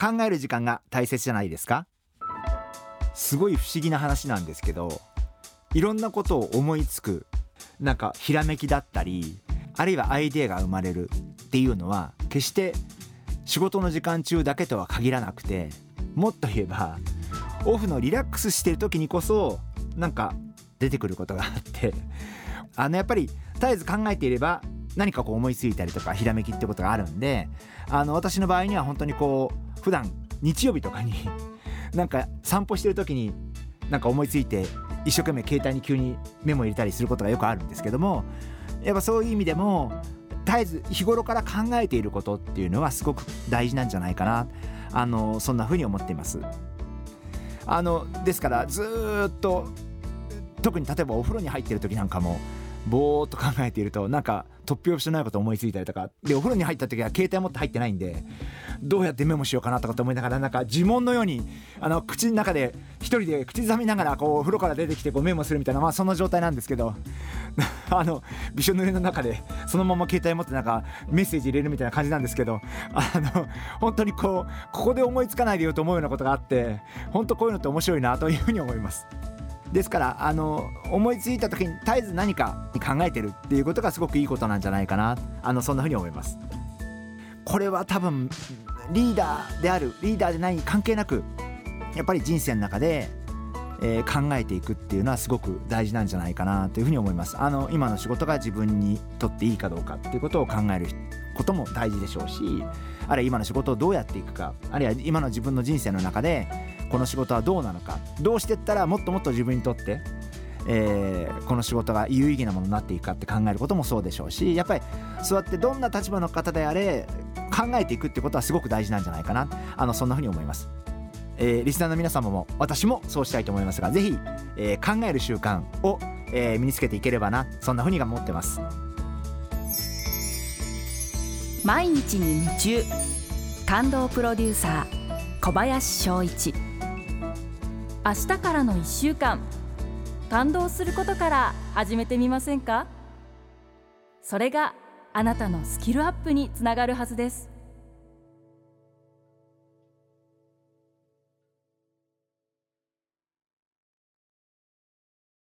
考える時間が大切じゃないですか？すごい不思議な話なんですけどいろんなことを思いつくなんかひらめきだったりあるいはアイデアが生まれるっていうのは決して仕事の時間中だけとは限らなくてもっと言えばオフのリラックスしてる時にこそなんか出てくることがあってあのやっぱり絶えず考えていれば何かこう思いついたりとかひらめきってことがあるんであの私の場合には本当にこう普段日曜日とかに なんか散歩してる時になんか思いついて一生懸命携帯に急にメモ入れたりすることがよくあるんですけどもやっぱそういう意味でも絶えず日頃から考えていることっていうのはすごく大事なんじゃないかなあのそんな風に思っています。あのですからずっと特に例えばお風呂に入ってる時なんかもぼーっと考えているとなんか突拍子ないこと思いついたりとかでお風呂に入った時は携帯持って入ってないんでどうやってメモしようかなとかって思いながらなんか呪文のようにあの口の中で一人で口ずさみながらこうお風呂から出てきてこうメモするみたいなまあそんな状態なんですけど あのびしょ濡れの中でそのまま携帯持ってなんかメッセージ入れるみたいな感じなんですけどあの本当にこうここで思いつかないでよと思うようなことがあって本当こういうのって面白いなというふうに思います。ですからあの思いついた時に絶えず何か考えてるっていうことがすごくいいことなんじゃないかな。あのそんなふうに思います。これは多分リーダーであるリーダーでない関係なくやっぱり人生の中で、えー、考えていくっていうのはすごく大事なんじゃないかなというふうに思いますあの今の仕事が自分にとっていいかどうかっていうことを考えることも大事でしょうしあるいは今の仕事をどうやっていくかあるいは今の自分の人生の中でこの仕事はどうなのかどうしていったらもっともっと自分にとって、えー、この仕事が有意義なものになっていくかって考えることもそうでしょうしやっぱりそうやってどんな立場の方であれ考えていくってことはすごく大事なんじゃないかなあのそんなふうに思います。えー、リスナーの皆様も私もそうしたいと思いますがぜひ、えー、考える習慣を、えー、身につけていければなそんなふうに思ってます。毎日に夢中。感動プロデューサー小林翔一。明日からの1週間感動することから始めてみませんか？それがあなたのスキルアップにつながるはずです。